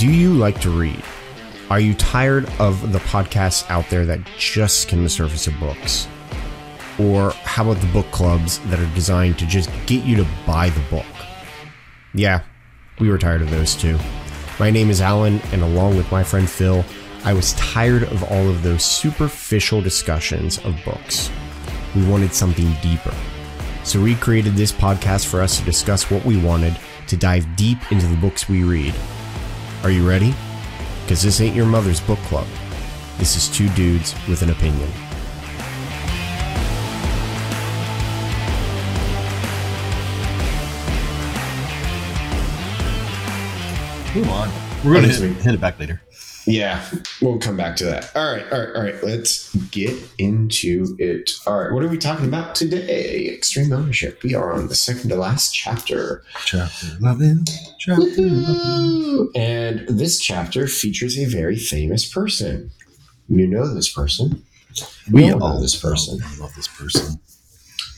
Do you like to read? Are you tired of the podcasts out there that just skim the surface of books? Or how about the book clubs that are designed to just get you to buy the book? Yeah, we were tired of those too. My name is Alan, and along with my friend Phil, I was tired of all of those superficial discussions of books. We wanted something deeper. So we created this podcast for us to discuss what we wanted, to dive deep into the books we read. Are you ready? Because this ain't your mother's book club. This is two dudes with an opinion. Move on. We're going to hit, hit it back later. Yeah, we'll come back to that. All right, all right, all right. Let's get into it. All right, what are we talking about today? Extreme ownership. We are on the second to last chapter. Chapter 11. Chapter 11. And this chapter features a very famous person. You know this person. We all know this person. I love this person.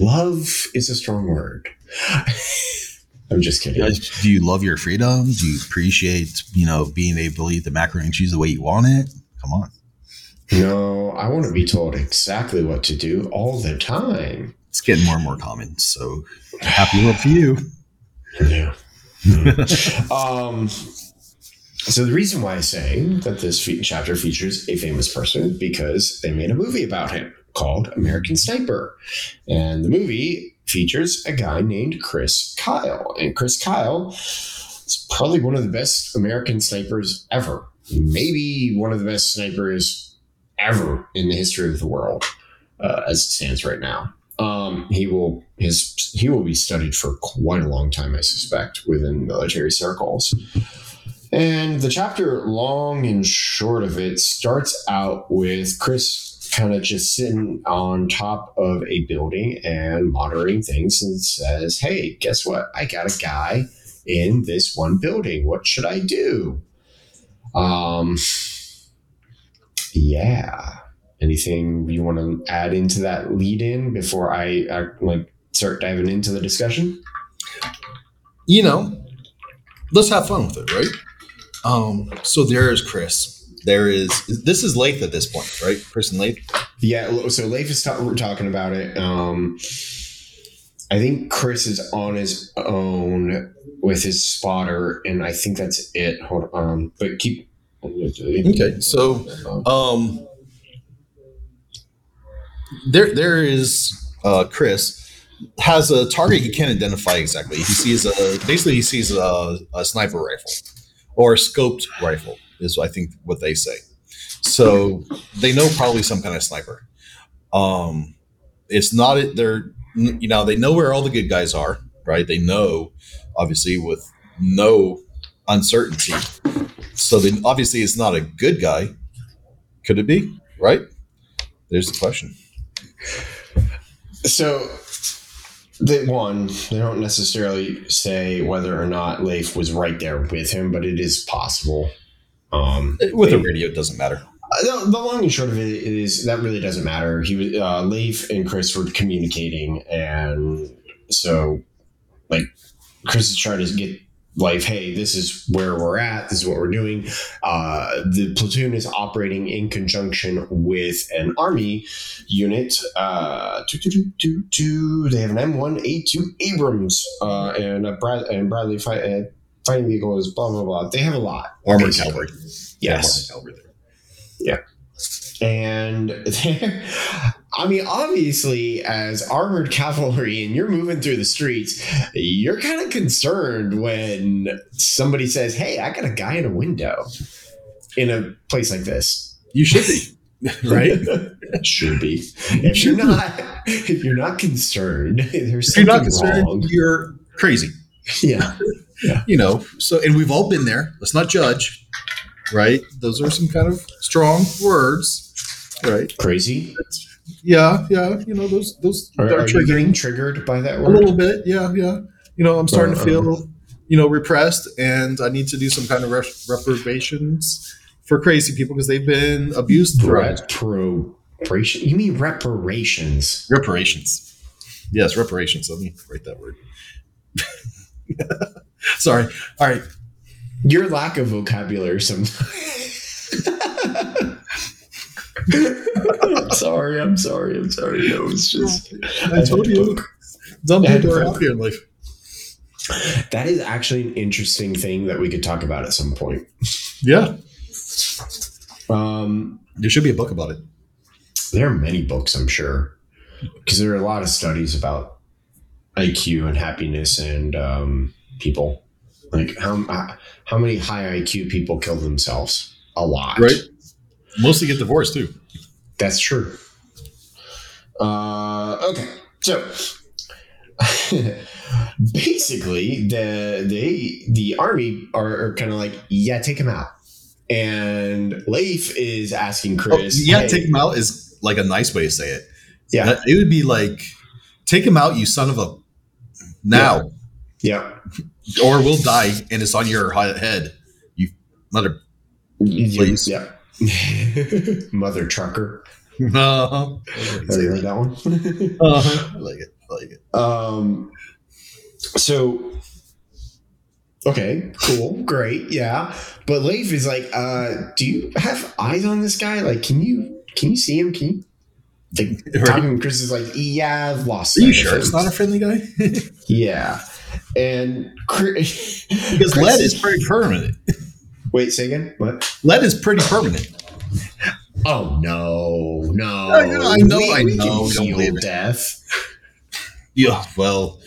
Love is a strong word. I'm just kidding. Do you love your freedom? Do you appreciate, you know, being able to eat the macaroni and cheese the way you want it? Come on. No, I want to be told exactly what to do all the time. It's getting more and more common. So happy love for you. Yeah. um, so the reason why I say that this fe- chapter features a famous person because they made a movie about him called American Sniper, and the movie features a guy named Chris Kyle, and Chris Kyle is probably one of the best American snipers ever, maybe one of the best snipers ever in the history of the world, uh, as it stands right now. Um, he will his he will be studied for quite a long time, I suspect, within military circles. And the chapter, long and short of it, starts out with Chris kind of just sitting on top of a building and monitoring things and says, Hey, guess what? I got a guy in this one building. What should I do? Um, yeah. Anything you want to add into that lead in before I, I like start diving into the discussion? You know, let's have fun with it, right? Um, so there is Chris. There is this is Leif at this point, right? Chris and Leif. Yeah, so Leif is ta- we're talking about it. Um, I think Chris is on his own with his spotter, and I think that's it. Hold on, but keep. Okay, so um, there there is uh, Chris has a target he can't identify exactly. He sees a basically he sees a, a sniper rifle or a scoped rifle is I think what they say. So they know probably some kind of sniper. Um, it's not. They're you know they know where all the good guys are, right? They know obviously with no uncertainty. So then obviously it's not a good guy. Could it be? Right? There's the question. So, the one they don't necessarily say whether or not Leif was right there with him, but it is possible. Um, With a radio, it doesn't matter. Uh, the, the long and short of it is that really doesn't matter. He was uh, Leif and Chris were communicating, and so like Chris is trying to get Leif, hey, this is where we're at. This is what we're doing. Uh, the platoon is operating in conjunction with an army unit. Uh. They have an M1A2 Abrams uh, and a Brad and Bradley fight, uh, fighting vehicles. Blah blah blah. They have a lot. Armored cavalry. Yes Yeah, armored cavalry there. and I mean, obviously, as armored cavalry, and you're moving through the streets, you're kind of concerned when somebody says, "Hey, I got a guy in a window in a place like this." You should be. right? Should be. If you're not, if you're not concerned, there's if you're not something concerned, wrong. you're crazy. Yeah, You know, so and we've all been there. Let's not judge. Right? Those are some kind of strong words. Right. crazy. Yeah, yeah. You know, those those Are, are are you getting triggered by that a little bit. Yeah, yeah. You know, I'm starting to Uh, feel, you know, repressed and I need to do some kind of rep- reprobations for crazy people because they've been abused. Reparation. You mean reparations? Reparations. Yes, reparations. Let me write that word. Sorry. All right. Your lack of vocabulary sometimes. I'm sorry, I'm sorry, I'm sorry. No, it's just I told you. I had people to poke. happier in life. that is actually an interesting thing that we could talk about at some point. Yeah, Um, there should be a book about it. there are many books, I'm sure, because there are a lot of studies about IQ and happiness and um, people. Like how how many high IQ people kill themselves? A lot, Right. Mostly get divorced too. That's true. Uh, okay, so basically, the they the army are, are kind of like, yeah, take him out, and Leif is asking Oh, Chris, yeah, hey- take him out is like a nice way to say it. yeah, Uh, It would be like, take him out, you son of a. Now, yeah, or we'll die, and it's on your head. You mother. Please. yeah. Mother trucker. Uh-huh. You heard that one? Uh-huh. I like it. I like it. Um, so, okay, cool, great, yeah. But Leif is like, uh, do you have eyes on this guy? Like, can you can you see him? Can you? Like, Right. talking Chris is like, yeah, I've lost. Are you sure him." it's not a friendly guy? Yeah, and Chris, because Chris lead is pretty permanent. Wait, say again. What? Lead is pretty permanent. Oh no, no! I know, I know, I we know, we don't believe death. Yeah, well,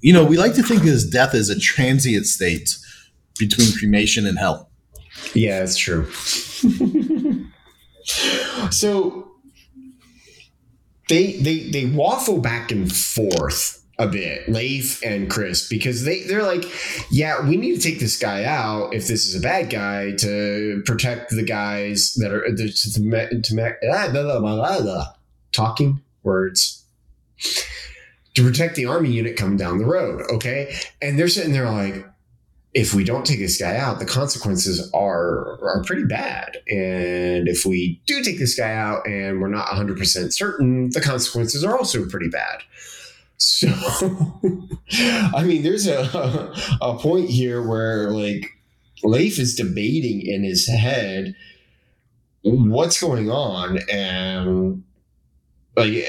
you know, we like to think of death as a transient state between cremation and hell. Yeah, that's true. so they they they waffle back and forth a bit, Leif and Chris, because they they're like, yeah, we need to take this guy out if this is a bad guy to protect the guys that are to, to, ah, blah, blah, blah, blah. talking words to protect the army unit coming down the road. Okay, and they're sitting there like, if we don't take this guy out, the consequences are are pretty bad. And if we do take this guy out and we're not 100% certain, the consequences are also pretty bad. So, I mean, there's a, a point here where, like, Leif is debating in his head what's going on. And, like,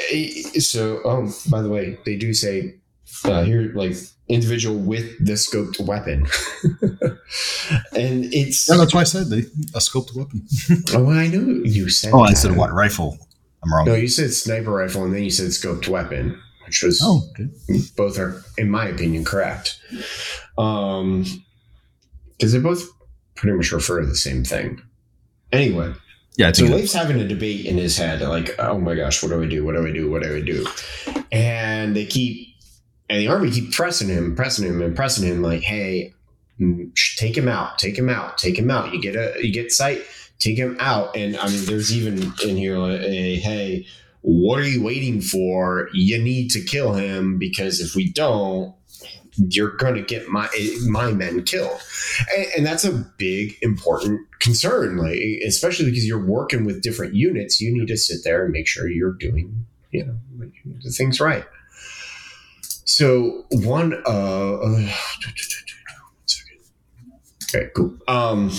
so, oh, by the way, they do say uh, here, like, individual with the scoped weapon. and it's Yeah, that's why I said they a scoped weapon. oh, I know you said. Oh, I said what rifle? I'm wrong. No, you said sniper rifle, and then you said scoped weapon, which was Oh, okay. both are, in my opinion, correct. Um, because they both pretty much refer to the same thing. Anyway, yeah. So think Leif's having a debate in his head, like, oh my gosh, what do I do? What do I do? What do I do? And they keep, and the army keep pressing him, pressing him, and pressing him, like, hey, mm, take him out, take him out, take him out. You get a, you get sight, take him out. And I mean, there's even in here a, hey, what are you waiting for? You need to kill him because if we don't, you're going to get my my men killed, and, and that's a big important concern. Like especially because you're working with different units, you need to sit there and make sure you're doing you know the things right. So one uh, uh okay cool um.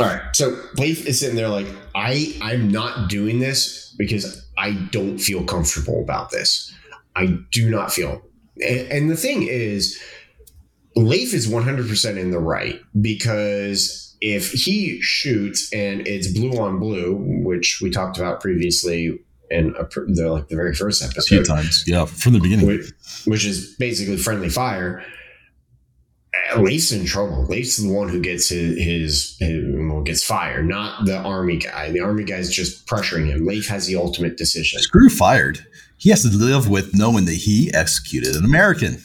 All right, so Leif is sitting there like I I'm not doing this because I don't feel comfortable about this. I do not feel and, and the thing is, Leif is 100% in the right because if he shoots and it's blue on blue, which we talked about previously in a, the, like the very first episode, a few times. Yeah, from the beginning. which, which is basically friendly fire, Leif's in trouble. Leif's the one who gets his, his, his well, gets fired, not the army guy. The army guy's just pressuring him. Leif has the ultimate decision. Screw fired. He has to live with knowing that he executed an American,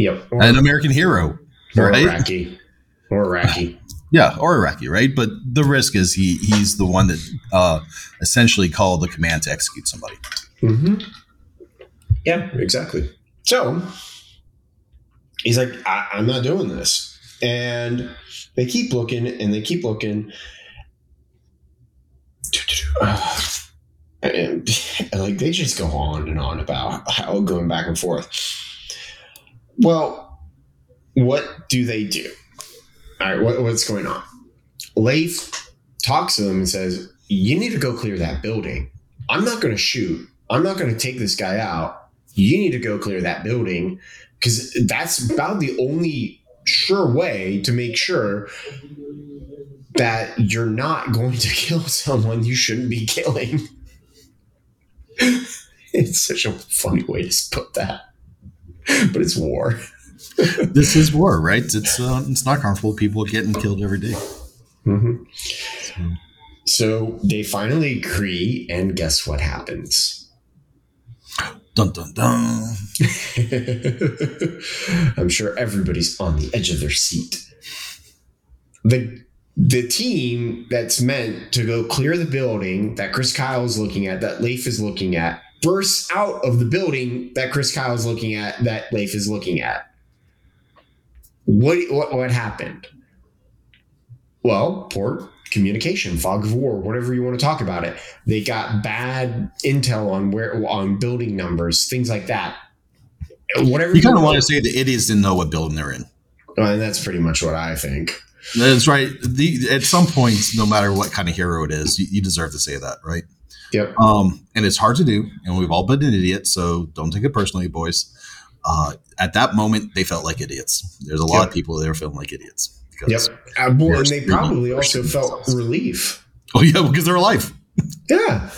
Yep. Or, an American hero, or right? Iraqi. Or Iraqi. Yeah, or Iraqi, right? But the risk is he he's the one that uh, essentially called the command to execute somebody. Mm-hmm. Yeah, exactly. So he's like, I- I'm not doing this. And they keep looking and they keep looking. And like they just go on and on about how going back and forth. Well, what do they do? all right, what, what's going on? Leif talks to them and says, You need to go clear that building. I'm not going to shoot. I'm not going to take this guy out. You need to go clear that building because that's about the only sure way to make sure that you're not going to kill someone you shouldn't be killing. it's such a funny way to put that, but it's war. this is war, right? It's uh, it's not comfortable. People getting killed every day. Mm-hmm. So. so they finally agree, and guess what happens? Dun dun dun. I'm sure everybody's on the edge of their seat. The the team that's meant to go clear the building that Chris Kyle is looking at, that Leif is looking at, bursts out of the building that Chris Kyle is looking at, that Leif is looking at. What what what happened? Well, poor communication, fog of war, whatever you want to talk about it. They got bad intel on where on building numbers, things like that. Whatever you kind of want to say the idiots didn't know what building they're in. and that's pretty much what I think. That's right. The, at some point, no matter what kind of hero it is, you, you deserve to say that, right? Yep. Um, and it's hard to do, and we've all been an idiot, so don't take it personally, boys. Uh, at that moment, they felt like idiots. There's a lot yep. of people there feeling like idiots. Yep. Uh, well, and they probably also felt relief. Oh yeah, because they're alive. Yeah.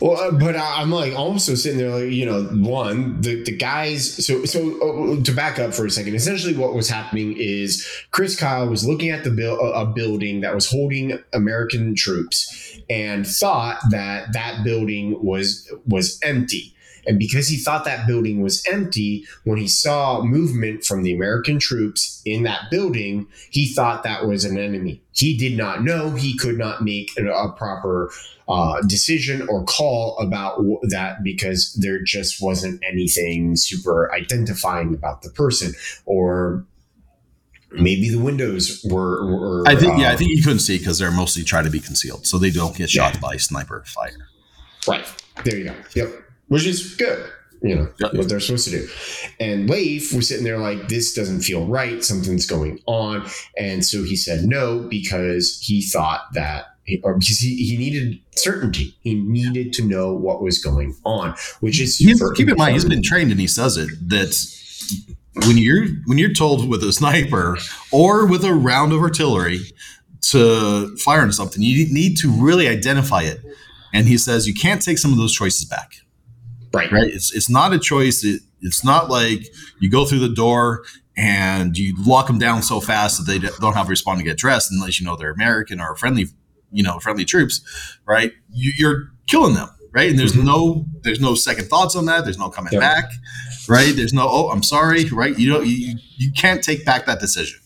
Well, uh, but I'm like also sitting there, like, you know, one, the, the guys. So, so uh, to back up for a second, essentially what was happening is Chris Kyle was looking at the bill, a building that was holding American troops and thought that that building was, was empty. And because he thought that building was empty, when he saw movement from the American troops in that building, he thought that was an enemy. He did not know, he could not make a, a proper uh, decision or call about that because there just wasn't anything super identifying about the person or maybe the windows were, were I think uh, yeah I think you couldn't see because they're mostly trying to be concealed. So they don't get shot yeah. by sniper fire. Right. There you go. Yep which is good you know what they're supposed to do and leif was sitting there like this doesn't feel right something's going on and so he said no because he thought that or because he, he needed certainty. He needed to know what was going on, which is keep in mind he's been trained and he says it that when you're when you're told with a sniper or with a round of artillery to fire on something, you need to really identify it. And he says you can't take some of those choices back. Right. Right. It's it's not a choice. It, it's not like you go through the door and you lock them down so fast that they don't have a respond to get dressed unless you know they're American or friendly you know friendly troops, right? You, are killing them, right? And there's mm-hmm. no there's no second thoughts on that. There's no coming yep. back, right? There's no oh I'm sorry, right? You don't you you can't take back that decision.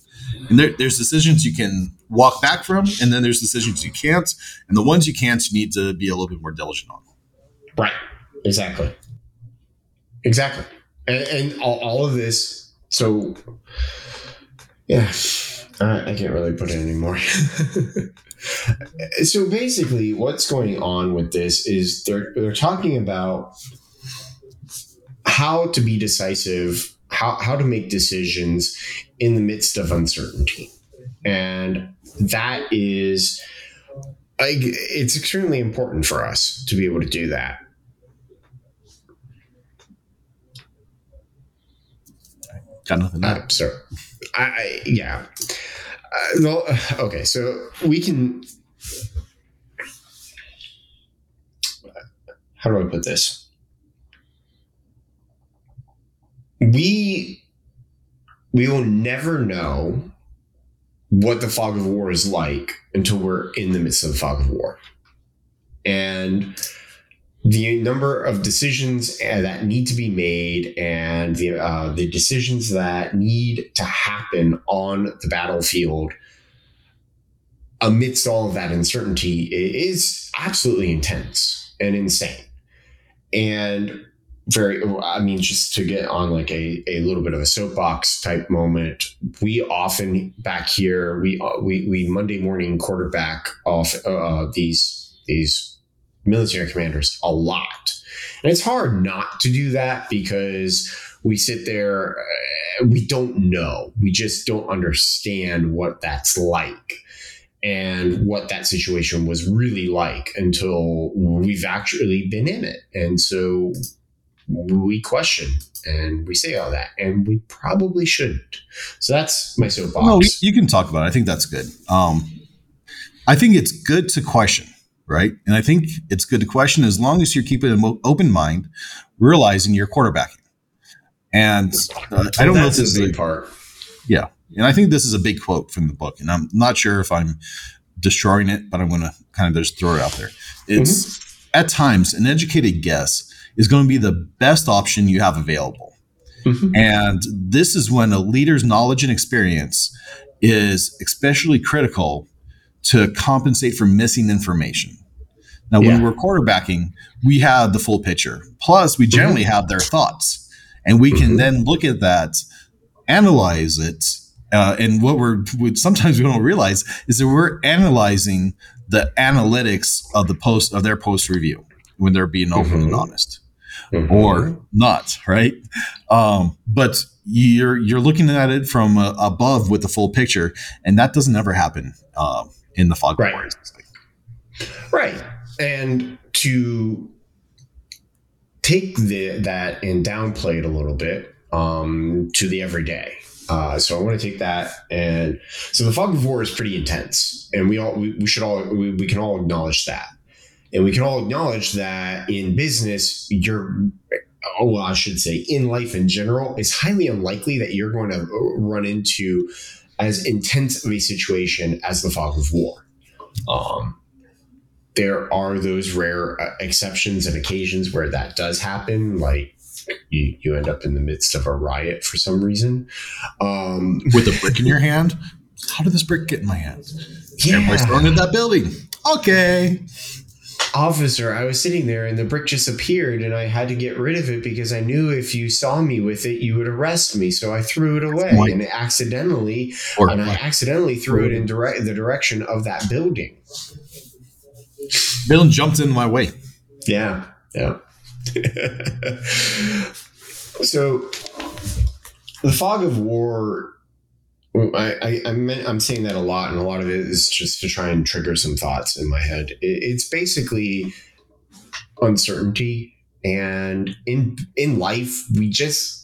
And there, there's decisions you can walk back from, and then there's decisions you can't. And the ones you can't, you need to be a little bit more diligent on. Right. Exactly. Exactly. And, and all, all of this. So, yeah, I, I can't really put it anymore. so basically, what's going on with this is they're they're talking about how to be decisive, how how to make decisions in the midst of uncertainty, and that is like it's extremely important for us to be able to do that. Got nothing. Uh, so, I, I yeah. Uh, well, okay, so we can. How do I put this? We we will never know what the fog of war is like until we're in the midst of the fog of war, and the number of decisions uh, that need to be made and the uh, the decisions that need to happen on the battlefield amidst all of that uncertainty is absolutely intense and insane. And very i mean just to get on like a, a little bit of a soapbox type moment we often back here we uh, we, we monday morning quarterback off uh, these these military commanders a lot. And it's hard not to do that because we sit there, we don't know. We just don't understand what that's like and what that situation was really like until we've actually been in it. And so we question and we say all that, and we probably shouldn't. So that's my soapbox. No, you can talk about it. I think that's good. Um, I think it's good to question, right? And I think it's good to question as long as you're keeping an open mind, realizing you're quarterbacking. And uh, I don't know if this is a part. Yeah. And I think this is a big quote from the book. And I'm not sure if I'm destroying it, but I'm going to kind of just throw it out there. It's mm-hmm. at times an educated guess is going to be the best option you have available. Mm-hmm. And this is when a leader's knowledge and experience is especially critical to compensate for missing information. Now, yeah. when we're quarterbacking, we have the full picture. Plus, we generally mm-hmm. have their thoughts, and we can mm-hmm. then look at that, analyze it, uh, and what we're what sometimes we don't realize is that we're analyzing the analytics of the post of their post review when they're being open mm-hmm. and honest, mm-hmm. or not, right? Um, but you're you're looking at it from uh, above with the full picture, and that doesn't ever happen uh, in the fog right. Wars. Right, and to take the that and downplay it a little bit um, to the everyday. Uh, so I want to take that and so the fog of war is pretty intense, and we all we, we should all we, we can all acknowledge that, and we can all acknowledge that in business you're oh well, I should say in life in general, it's highly unlikely that you're going to run into as intense of a situation as the fog of war. Um, there are those rare uh, exceptions and occasions where that does happen, like you, you end up in the midst of a riot for some reason. Um, With a brick in your hand? How did this brick get in my hand? Yeah. Everybody's thrown in that building. Okay. Officer, I was sitting there and the brick just appeared and I had to get rid of it because I knew if you saw me with it, you would arrest me. So I threw it away and accidentally, or and I accidentally threw it in direct the direction of that building. Bill jumped in my way. Yeah. Yeah. so the fog of war I, I, I I'm saying that a lot, and a lot of it is just to try and trigger some thoughts in my head. It, it's basically uncertainty, and in in life, we just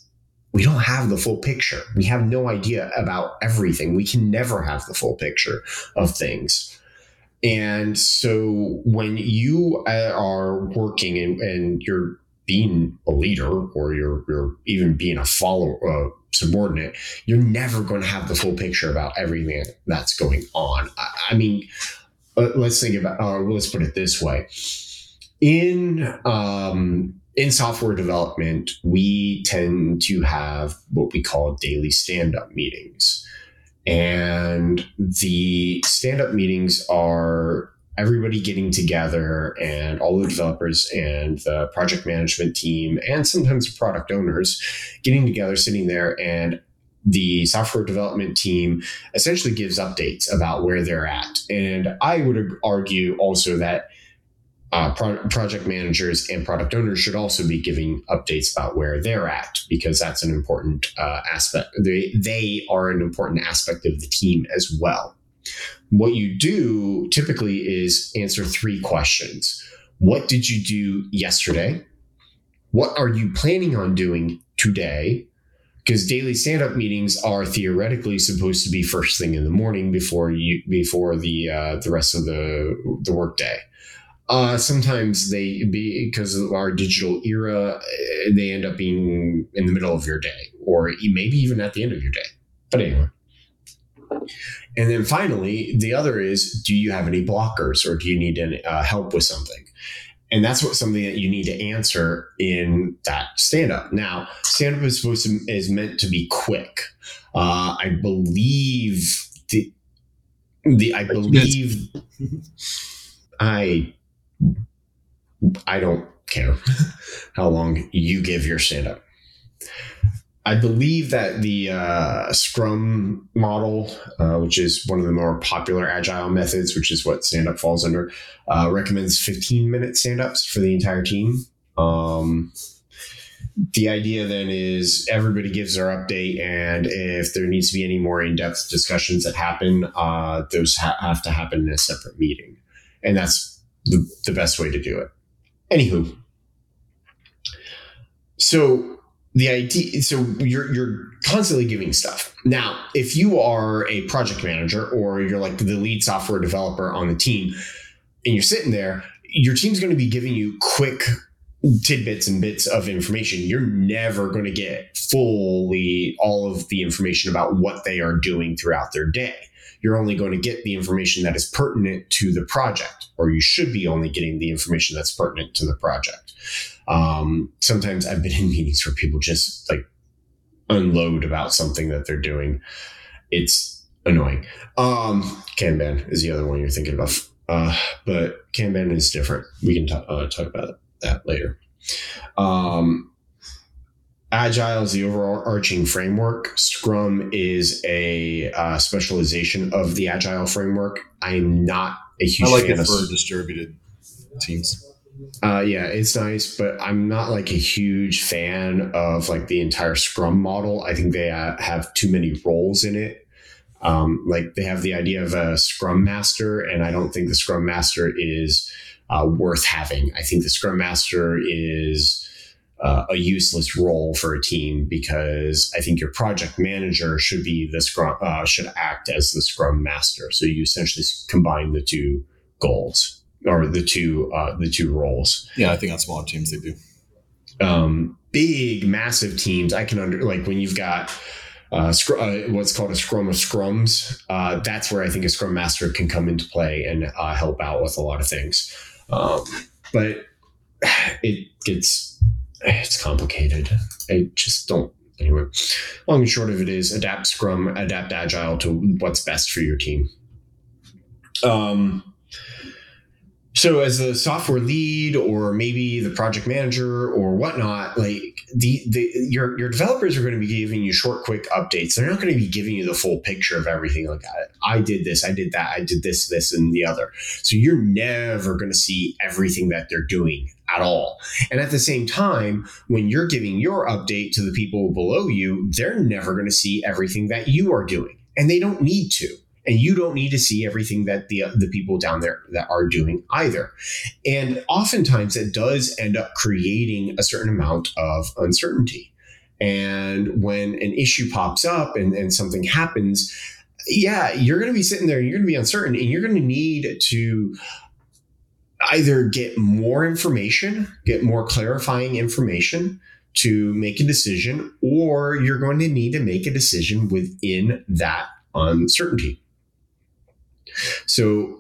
we don't have the full picture. We have no idea about everything. We can never have the full picture of things. And so when you uh, are working and, and you're being a leader or you're, you're even being a follower, uh, subordinate, you're never going to have the full picture about everything that's going on. I, I mean, uh, let's think about, uh, let's put it this way. In, um, in software development, we tend to have what we call daily stand up meetings. And the stand up meetings are everybody getting together and all the developers and the project management team and sometimes product owners getting together, sitting there and the software development team essentially gives updates about where they're at. And I would argue also that uh, pro- project managers and product owners should also be giving updates about where they're at because that's an important uh, aspect. They they are an important aspect of the team as well. What you do typically is answer three questions: What did you do yesterday? What are you planning on doing today? Because daily stand-up meetings are theoretically supposed to be first thing in the morning before you before the uh, the rest of the the workday. Uh, sometimes they be because of our digital era, eh, they end up being in the middle of your day, or maybe even at the end of your day. But anyway. And then finally, the other is: Do you have any blockers, or do you need any, uh, help with something? And that's what something that you need to answer in that stand up. Now, stand up is supposed to is meant to be quick. Uh, I believe the the I believe I I don't care how long you give your stand up. I believe that the uh, Scrum model, uh, which is one of the more popular agile methods, which is what stand up falls under, uh, recommends 15 minute stand ups for the entire team. Um, the idea then is everybody gives their update, and if there needs to be any more in depth discussions that happen, uh, those ha- have to happen in a separate meeting. And that's the, the best way to do it. Anywho, so the idea so you're you're constantly giving stuff. Now if you are a project manager or you're like the lead software developer on the team and you're sitting there your team's going to be giving you quick tidbits and bits of information. You're never going to get fully all of the information about what they are doing throughout their day. You're only going to get the information that is pertinent to the project or you should be only getting the information that's pertinent to the project um, sometimes I've been in meetings where people just like unload about something that they're doing. It's annoying. Um, Kanban is the other one you're thinking about. Uh, but Kanban is different. We can t- uh, talk about that later. Um, Agile is the overarching framework. Scrum is a uh, specialization of the Agile framework. I'm not a huge I like fan it of for distributed teams. Uh, yeah, it's nice, but I'm not like a huge fan of like the entire Scrum model. I think they uh, have too many roles in it. Um, like they have the idea of a Scrum Master, and I don't think the Scrum Master is uh, worth having. I think the Scrum Master is uh, a useless role for a team because I think your project manager should be the Scrum uh, should act as the Scrum Master. So you essentially combine the two goals or the two uh, the two roles. Yeah, I think on smaller teams they do. Um, big, massive teams, I can under like when you've got uh, scr- uh, what's called a scrum of scrums. Uh, that's where I think a scrum master can come into play and uh, help out with a lot of things. Um, but it gets it's complicated. I just don't. Anyway, long and short of it is adapt Scrum, adapt Agile to what's best for your team. Um, so as the software lead or maybe the project manager or whatnot like the, the your your developers are going to be giving you short quick updates. They're not going to be giving you the full picture of everything. Like I, I did this i did that i did this this and the other. So you're never going to see everything that they're doing at all. And at the same time when you're giving your update to the people below you they're never going to see everything that you are doing and they don't need to and you don't need to see everything that the the people down there that are doing either. And oftentimes it does end up creating a certain amount of uncertainty. And when an issue pops up and, and something happens yeah you're going to be sitting there and you're going to be uncertain and you're going to need to either get more information get more clarifying information to make a decision or you're going to need to make a decision within that uncertainty so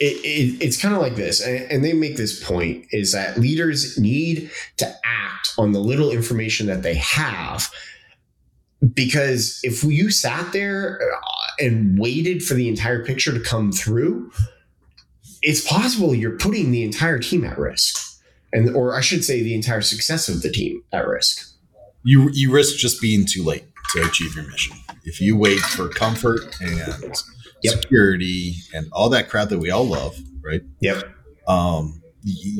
it, it, it's kind of like this, and, they make this point is that leaders need to act on the little information that they have. Because if you sat there uh, and waited for the entire picture to come through, it's possible you're putting the entire team at risk, and or I should say, the entire success of the team at risk. You you risk just being too late to achieve your mission. If you wait for comfort and Yep. security and all that crap that we all love, right? Yep. Um,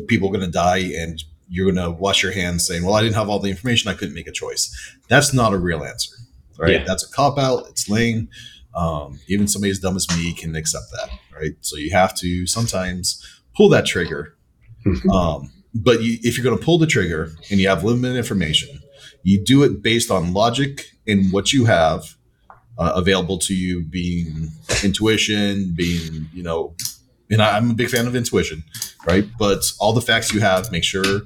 people are going to die, and you're going to wash your hands saying, "Well, I didn't have all the information; I couldn't make a choice." That's not a real answer, right? Yeah. That's a cop out. It's lame. Um, even somebody as dumb as me can accept that, right? So you have to sometimes pull that trigger. Um, but you, if you're going to pull the trigger and you have limited information, you do it based on logic and what you have uh, available to you, being intuition, being you know, and I- I'm a big fan of intuition, right? But all the facts you have, make sure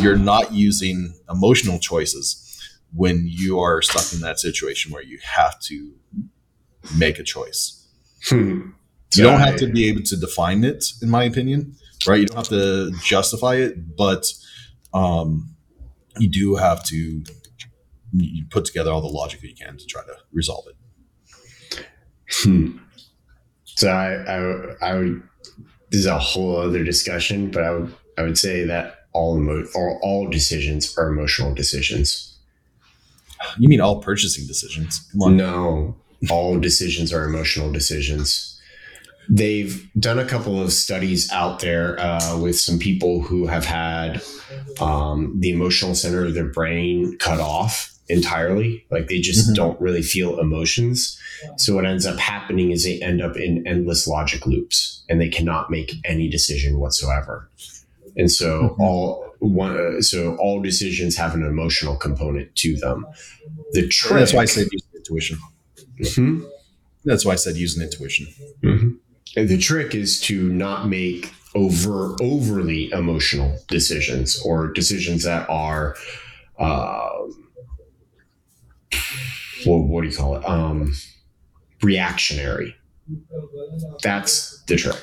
you're not using emotional choices when you are stuck in that situation where you have to make a choice. Hmm. You don't have to be able to define it, in my opinion, right? You don't have to justify it, but um, you do have to you put together all the logic that you can to try to resolve it. Hmm. So I, I, I would. This is a whole other discussion, but I would, I would say that all emo- or all decisions are emotional decisions. You mean all purchasing decisions? Come on. No, all decisions are emotional decisions. they've done a couple of studies out there uh, with some people who have had um, the emotional center of their brain cut off entirely. Like they just Mhm. don't really feel emotions. So what ends up happening is they end up in endless logic loops and they cannot make any decision whatsoever. And so Mhm. all one, so all decisions have an emotional component to them. The trick. That's why I said using intuition. Mhm. That's why I said using intuition. Mhm. And the trick is to not make over overly emotional decisions or decisions that are, um, well, what do you call it? Um, reactionary. That's the trick.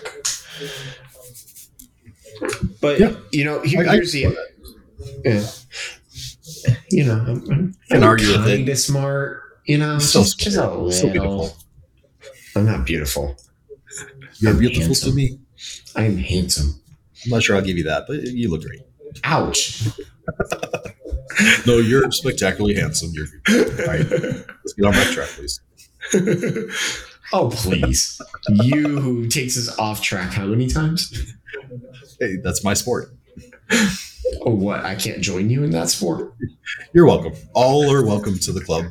But Yeah. you know, here, I- I- here's the. Yeah. You know, I'm, I'm, Can I'm argue with it. kind of smart. You know, So just, just a smart. So beautiful. I'm not beautiful. You're I'm beautiful handsome. to me. I am handsome. I'm not sure I'll give you that, but you look great. Ouch. No, you're spectacularly handsome. You're right. Let's get on that track, please. oh, please. You who takes us off track how many times? Hey, that's my sport. Oh, what? I can't join you in that sport? You're welcome. All are welcome to the club.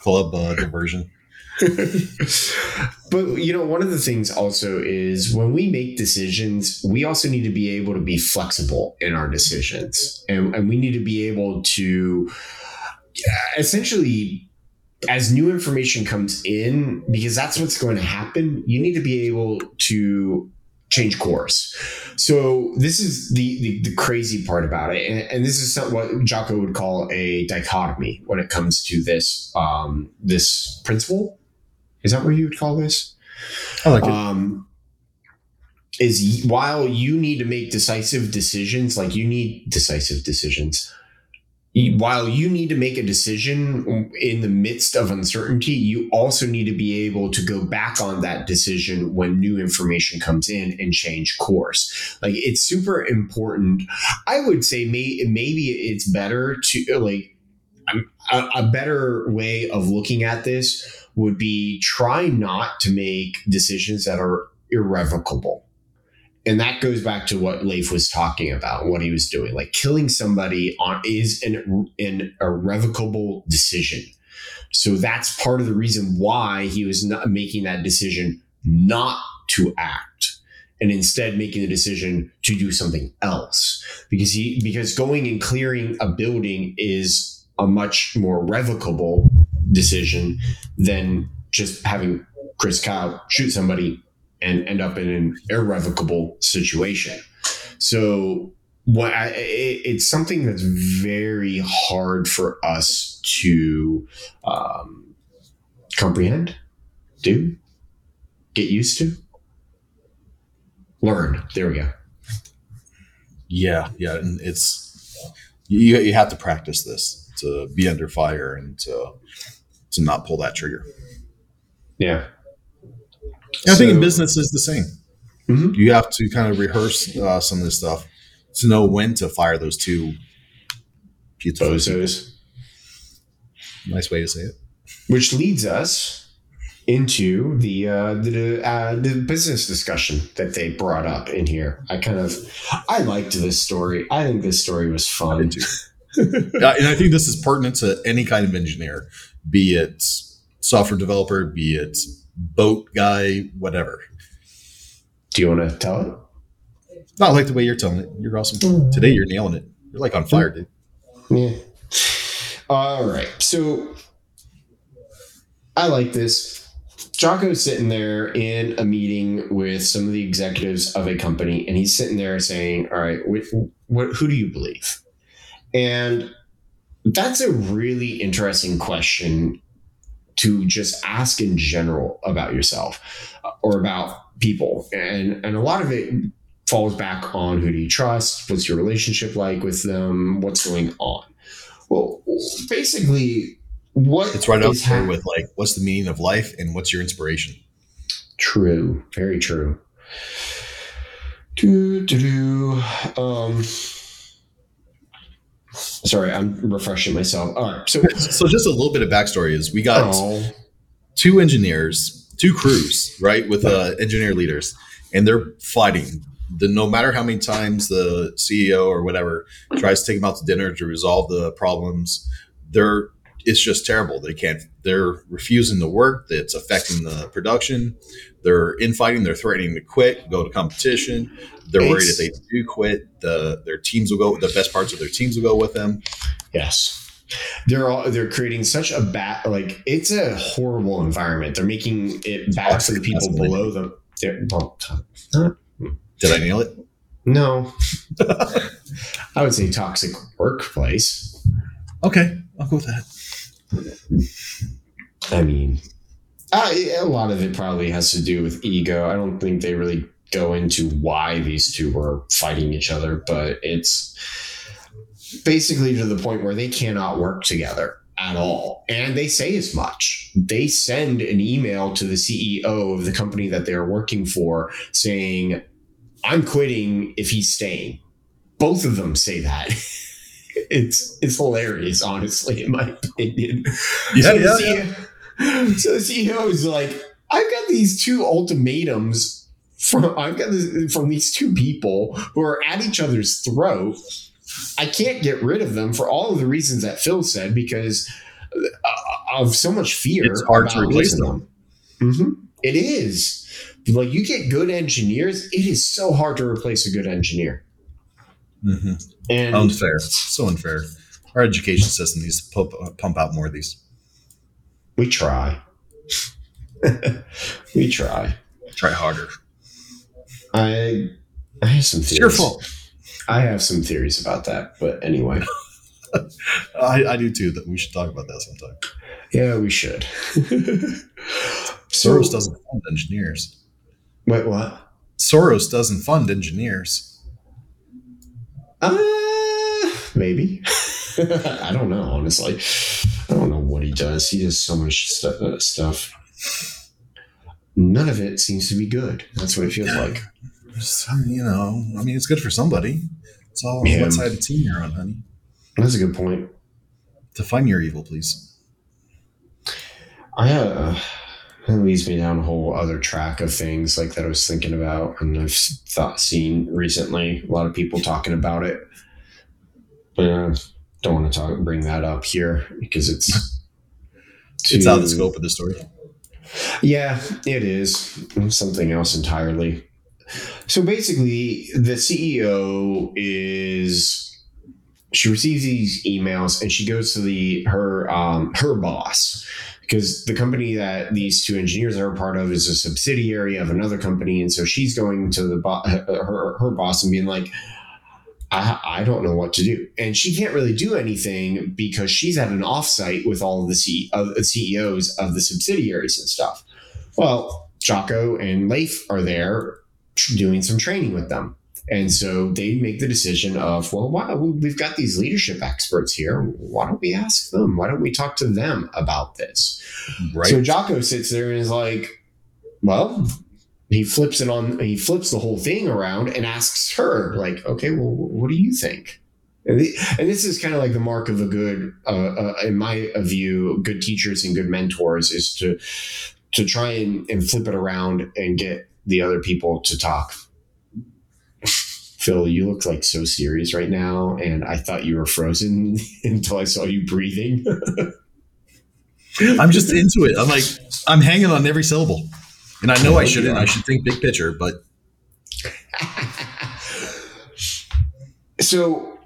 Club uh, diversion. but you know one of the things also is when we make decisions we also need to be able to be flexible in our decisions. And, and we need to be able to essentially as new information comes in because that's what's going to happen you need to be able to change course. So this is the the, the crazy part about it. And, and this is what jocko would call a dichotomy when it comes to this um, this principle is that what you would call this? I like it. Um, is while you need to make decisive decisions, like you need decisive decisions. While you need to make a decision in the midst of uncertainty, you also need to be able to go back on that decision when new information comes in and change course. Like it's super important. I would say may, maybe it's better to like a, a better way of looking at this would be try not to make decisions that are irrevocable. And that goes back to what Leif was talking about, what he was doing. Like killing somebody on is an, an irrevocable decision. So that's part of the reason why he was not making that decision not to act and instead making the decision to do something else. Because he because going and clearing a building is a much more revocable decision than just having Chris Kyle shoot somebody and end up in an irrevocable situation. So what I, it, it's something that's very hard for us to um, comprehend, do, get used to, learn. There we go. Yeah, yeah, and it's you. You have to practice this to be under fire and to to not pull that trigger. Yeah. I think in business is the same. Mhm. You have to kind of rehearse uh, some of this stuff to know when to fire those two beautiful Bozos. Nice way to say it. which leads us into the uh, the uh, the business discussion that they brought up in here. I kind of I liked this story. I think this story was fun. Yeah, and I think this is pertinent to any kind of engineer, be it software developer, be it boat guy, whatever. Do you want to tell it? Not like the way you're telling it. You're awesome. Today you're nailing it. You're like on fire, dude. Yeah. All right. So I like this. Jocko's sitting there in a meeting with some of the executives of a company, and he's sitting there saying, "All right, what, what, who do you believe?" And that's a really interesting question to just ask in general about yourself uh, or about people, and and a lot of it falls back on who do you trust, what's your relationship like with them, what's going on. Well, basically, what It's right up there with like, what's the meaning of life and what's your inspiration? True, very true. Do do do. Um, sorry, I'm refreshing myself. All right, so So just a little bit of backstory is we got two engineers two crews, right, with uh, engineer leaders, and they're fighting. The, no matter how many times the CEO or whatever tries to take them out to dinner to resolve the problems, they're it's just terrible. They can't. They're refusing to work. It's affecting the production. They're infighting. They're threatening to quit, go to competition. They're It's- worried if they do quit, the their teams will go. The best parts of their teams will go with them. Yes. They're all they're creating such a bad like it's a horrible environment. They're making it bad for the people below them. They're, well, to- Did I nail it? no, I would say toxic workplace. Okay, I'll go with that. I mean, a lot of it probably has to do with ego. I don't think they really go into why these two were fighting each other, but it's basically to the point where they cannot work together at all. And they say as much. They send an email to the CEO of the company that they're working for saying, I'm quitting if he's staying. Both of them say that. it's it's hilarious, honestly, in my opinion. Yeah, so, yeah, the CEO, so the CEO is like, I've got these two ultimatums from I've got this, from these two people who are at each other's throat. I can't get rid of them for all of the reasons that Phil said because uh, of so much fear. It's hard to replace losing Mhm. It is. Like you get good engineers, it is so hard to replace a good engineer. Mm-hmm. And Unfair. So unfair. Our education system needs to pump, pump out more of these. we try. we try. Try harder. I I have some theories. It's your fault. I have some theories about that, but anyway, I, I do too. That we should talk about that sometime. yeah, we should. Soros doesn't fund engineers. wait, what? Soros doesn't fund engineers. Uh, maybe. I don't know. Honestly, I don't know what he does. He does so much stu- uh, stuff. None of it seems to be good. That's what it feels like. Just, you know, I mean, it's good for somebody. It's all on Yeah. what side of the team you're on, honey. That's a good point. Define your evil, please. I uh, that leads me down a whole other track of things like that I was thinking about, and I've thought seen recently a lot of people talking about it. But I don't want to talk bring that up here because it's It's out of the scope of the story. Yeah, it is something else entirely. So basically, the CEO is she receives these emails and she goes to the her um, her boss because the company that these two engineers are a part of is a subsidiary of another company, and so she's going to the bo- her her boss and being like. I, I don't know what to do. And she can't really do anything because she's at an offsite with all of the, C, of uh, the CEOs of the subsidiaries and stuff. Well, Jocko and Leif are there doing some training with them. And so they make the decision of, well, why, we've got these leadership experts here. Why don't we ask them? Why don't we talk to them about this? Right? So Jocko sits there and is like, well, he flips it on, he flips the whole thing around and asks her, like, okay, well, what do you think? And, the, and this is kind of like the mark of a good, uh, uh, in my view, good teachers and good mentors is to to try and, and flip it around and get the other people to talk. Phil, you look like so serious right now, and I thought you were frozen until I saw you breathing. I'm just into it. I'm like, I'm hanging on every syllable. And I know I Yeah, shouldn't. I should think big picture, but so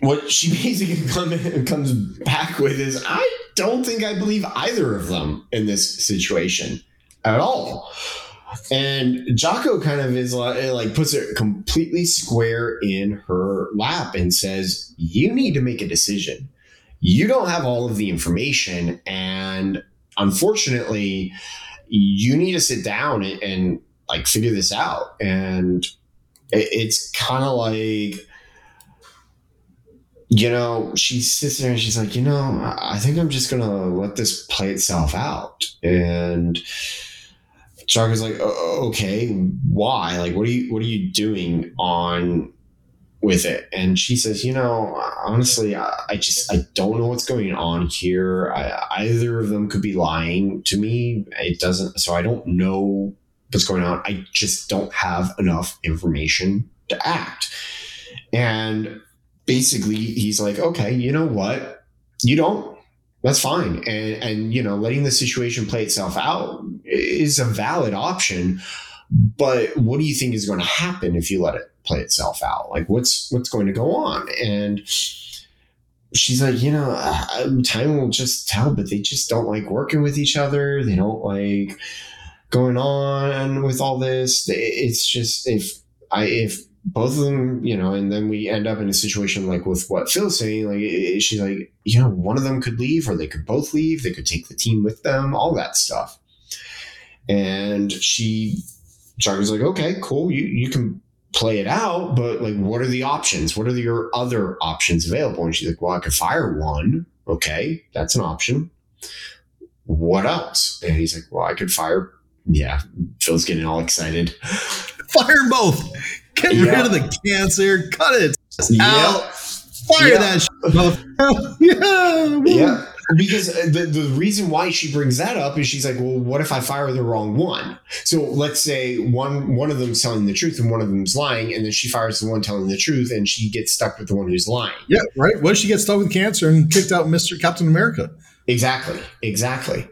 what she basically come, comes back with is i don't think i believe either of them in this situation at all and jocko kind of is like, eh, like puts it completely square in her lap and says you need to make a decision. You don't have all of the information and unfortunately you need to sit down and, and like figure this out. And it- it's kind of like you know she sits there and she's like you know i I think i'm just gonna let this play itself out. And Jocko's like "O- okay why like what are you what are you doing on with it. And she says, you know, honestly, I, I just I don't know what's going on here. I, either of them could be lying to me. It doesn't. So I don't know what's going on. I just don't have enough information to act. And basically, he's like, okay, you know what? You don't. That's fine. And and you know, letting the situation play itself out is a valid option. But what do you think is going to happen if you let it play itself out? Like, what's what's going to go on? And she's like, you know, uh, time will just tell. But they just don't like working with each other. They don't like going on with all this. It's just if I if both of them, you know, and then we end up in a situation like with what Phil's saying, like she's like, you know, one of them could leave or they could both leave. They could take the team with them, all that stuff. And she, Jocko's like, okay, cool. You, you can play it out, but like, what are the options? What are your other options available? And she's like, well, I could fire one. Okay. That's an option. What else? And he's like, well, I could fire. Yeah. Phil's getting all excited. Fire both Get yeah. rid of the cancer. Cut it yeah. out. Fire yeah. that shit, yeah. Yeah. Because the, the reason why she brings that up is she's like, well, what if I fire the wrong one? So let's say one one of them's telling the truth and one of them's lying, and then she fires the one telling the truth, and she gets stuck with the one who's lying. Yeah, right. What if she gets stuck with cancer and kicked out Mister Captain America? Exactly. Exactly.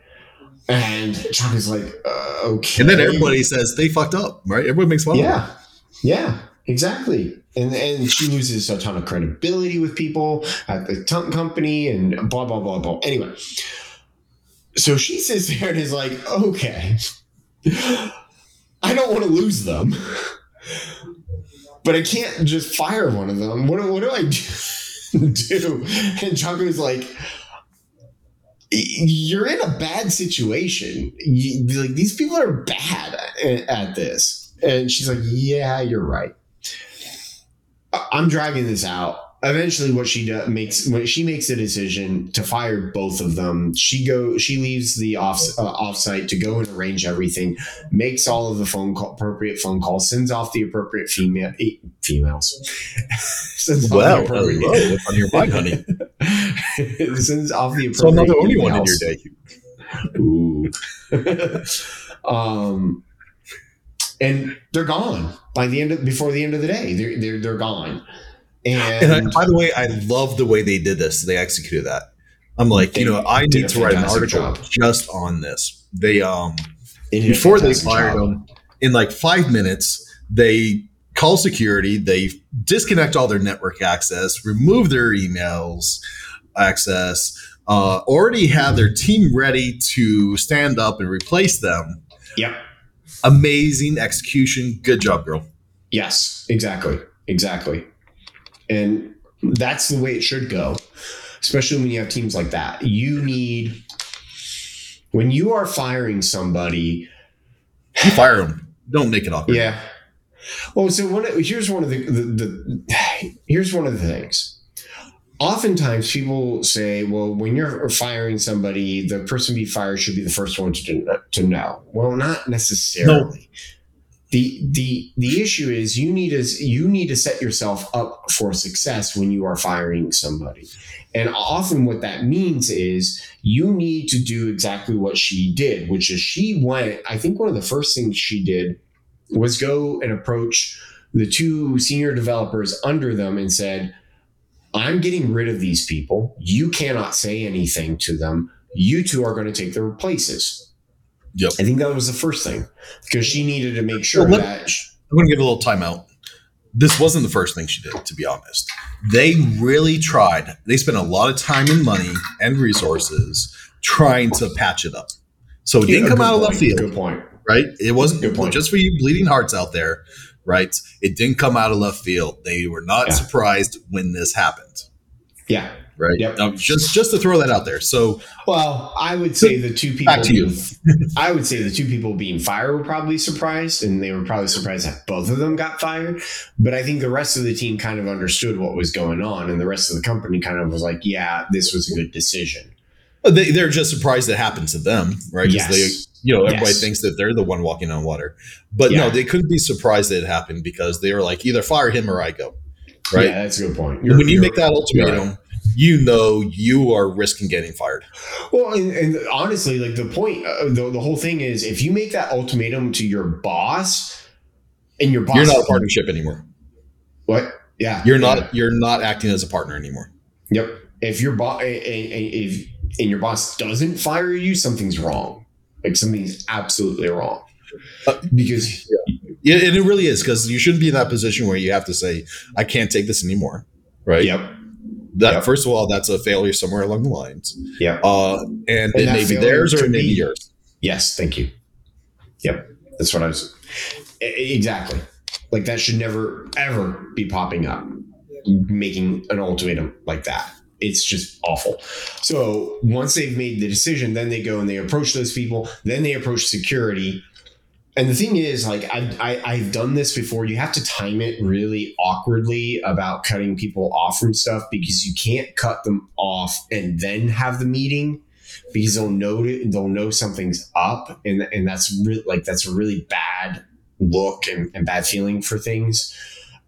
And John is like, uh, okay. And then everybody says they fucked up, right? Everybody makes fun. Yeah. Yeah, exactly. And and she loses a ton of credibility with people at the t- company and blah blah blah blah. Anyway, so she sits there and is like, okay, I don't want to lose them, but I can't just fire one of them. What, what do I do? And Jocko is like, you're in a bad situation. You, like these people are bad at, at this and she's like, "Yeah, you're right. I'm dragging this out." Eventually, what she does makes when she makes a decision to fire both of them. She go she leaves the off uh, offsite to go and arrange everything, makes all of the phone call, appropriate phone calls, sends off the appropriate female e- females. sends well, off the hello, on your mind, honey. sends off the appropriate. So I'm not the only one in your day. Ooh. um and they're gone by the end of before the end of the day. They're they're, they're gone. And, and I, by the way, I love the way they did this. They executed that. I'm like, you know, I need to write an article job. just on this. They um before they fired them in like five minutes, they call security, they disconnect all their network access, remove their emails access, uh, already have their team ready to stand up and replace them. Yep amazing execution. Good job, girl. Yes, exactly. Exactly. And that's the way it should go, especially when you have teams like that. You need, when you are firing somebody, you fire them. Don't make it awkward. Yeah. Well, so one, here's one of the, the, the here's one of the things oftentimes people say, well, when you're firing somebody, the person be fired should be the first one to, to know. Well, not necessarily. No. The, the the issue is you need to you need to set yourself up for success when you are firing somebody. And often what that means is you need to do exactly what she did, which is she went, I think one of the first things she did was go and approach the two senior developers under them and said, I'm getting rid of these people. You cannot say anything to them. You two are going to take their places. Yep. I think that was the first thing because she needed to make sure well, that. She, I'm going to give a little timeout. This wasn't the first thing she did, to be honest. They really tried. They spent a lot of time and money and resources trying to patch it up. So it didn't come out of left field. Good point. Right? It wasn't good point. just for you bleeding hearts out there right? It didn't come out of left field. They were not yeah. surprised when this happened. Yeah. Right. Yep. Um, just just to throw that out there. So, well, I would say the two people. Back to you. I would say the two people being fired were probably surprised, and they were probably surprised that both of them got fired. But I think the rest of the team kind of understood what was going on, and the rest of the company kind of was like, "Yeah, this was a good decision." They, they're just surprised it happened to them, right? Yes. They, you know, everybody yes. thinks that they're the one walking on water. But yeah. no, they couldn't be surprised that it happened because they were like, either fire him or I go. right? Yeah, that's a good point. when you make that ultimatum, right. you know you are risking getting fired. Well, and, and honestly, like the point, uh, the, the whole thing is if you make that ultimatum to your boss and your boss, You're not a partnership anymore. What? Yeah. You're yeah. not. You're not acting as a partner anymore. Yep. If your boss, if and your boss doesn't fire you, something's wrong. Like something's absolutely wrong. Uh, because Yeah, and it really is because you shouldn't be in that position where you have to say, "I can't take this anymore." Right. yep, That Yep. first of all, that's a failure somewhere along the lines. yep. Uh, and, And it may be theirs or could it may be be- yours. Yes, thank you. Yep, that's what I was. Exactly. Like that should never ever be popping up, making an ultimatum like that. It's just awful. So once they've made the decision, then they go and they approach those people. Then they approach security. And the thing is, like I, I I've done this before. You have to time it really awkwardly about cutting people off from stuff because you can't cut them off and then have the meeting because they'll know they'll know something's up and and that's really like that's a really bad look and, and bad feeling for things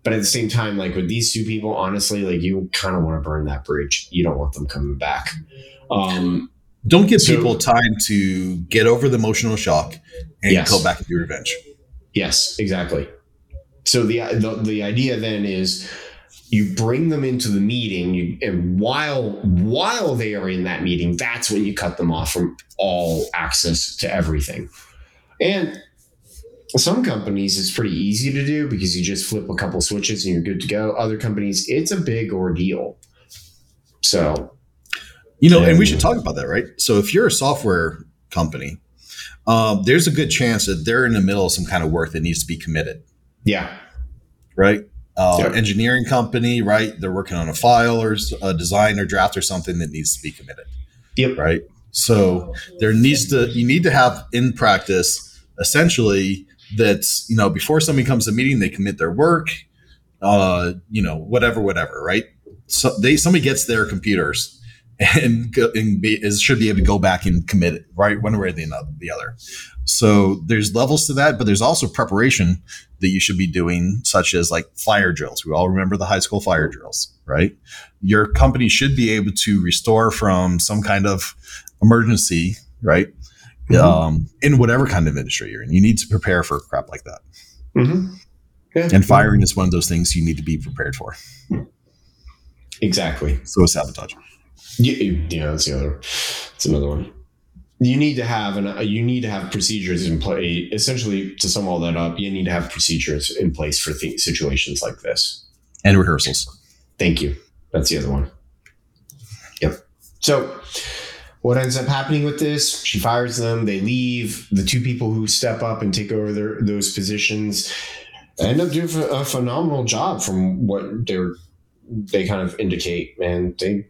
but at the same time like with these two people honestly like you kind of want to burn that bridge you don't want them coming back um Don't give So- people time to get over the emotional shock and Yes. go back and do revenge. yes exactly so the the, the idea then is you bring them into the meeting you, and while while they are in that meeting that's when you cut them off from all access to everything and some companies it's pretty easy to do because you just flip a couple switches and you're good to go other companies it's a big ordeal so You know, and we should talk about that, right? So if you're a software company, um, there's a good chance that they're in the middle of some kind of work that needs to be committed, yeah right? Uh, Yeah. Engineering company, right? They're working on a file or a design or draft or something that needs to be committed, yep right? So there needs to you need to have in practice essentially that's you know before somebody comes to meeting they commit their work, uh, you know whatever whatever, right? So they somebody gets their computers and, and be, is, should be able to go back and commit it right one way or the, the other. So there's levels to that, but there's also preparation that you should be doing, such as like fire drills. We all remember the high school fire drills, right? Your company should be able to restore from some kind of emergency, right? Mhm. Um, in whatever kind of industry you're in, you need to prepare for crap like that. mm-hmm. yeah. And firing is one of those things you need to be prepared for. exactly So is sabotage. Yeah, yeah, that's the other. That's another one. You need to have an. uh, You need to have procedures in place. Essentially, to sum all that up, you need to have procedures in place for th- situations like this. And rehearsals. Thank you. That's the other one. Yep. So, what ends up happening with this? She fires them. They leave. The two people who step up and take over their those positions end up doing a phenomenal job from what they're they kind of indicate. and they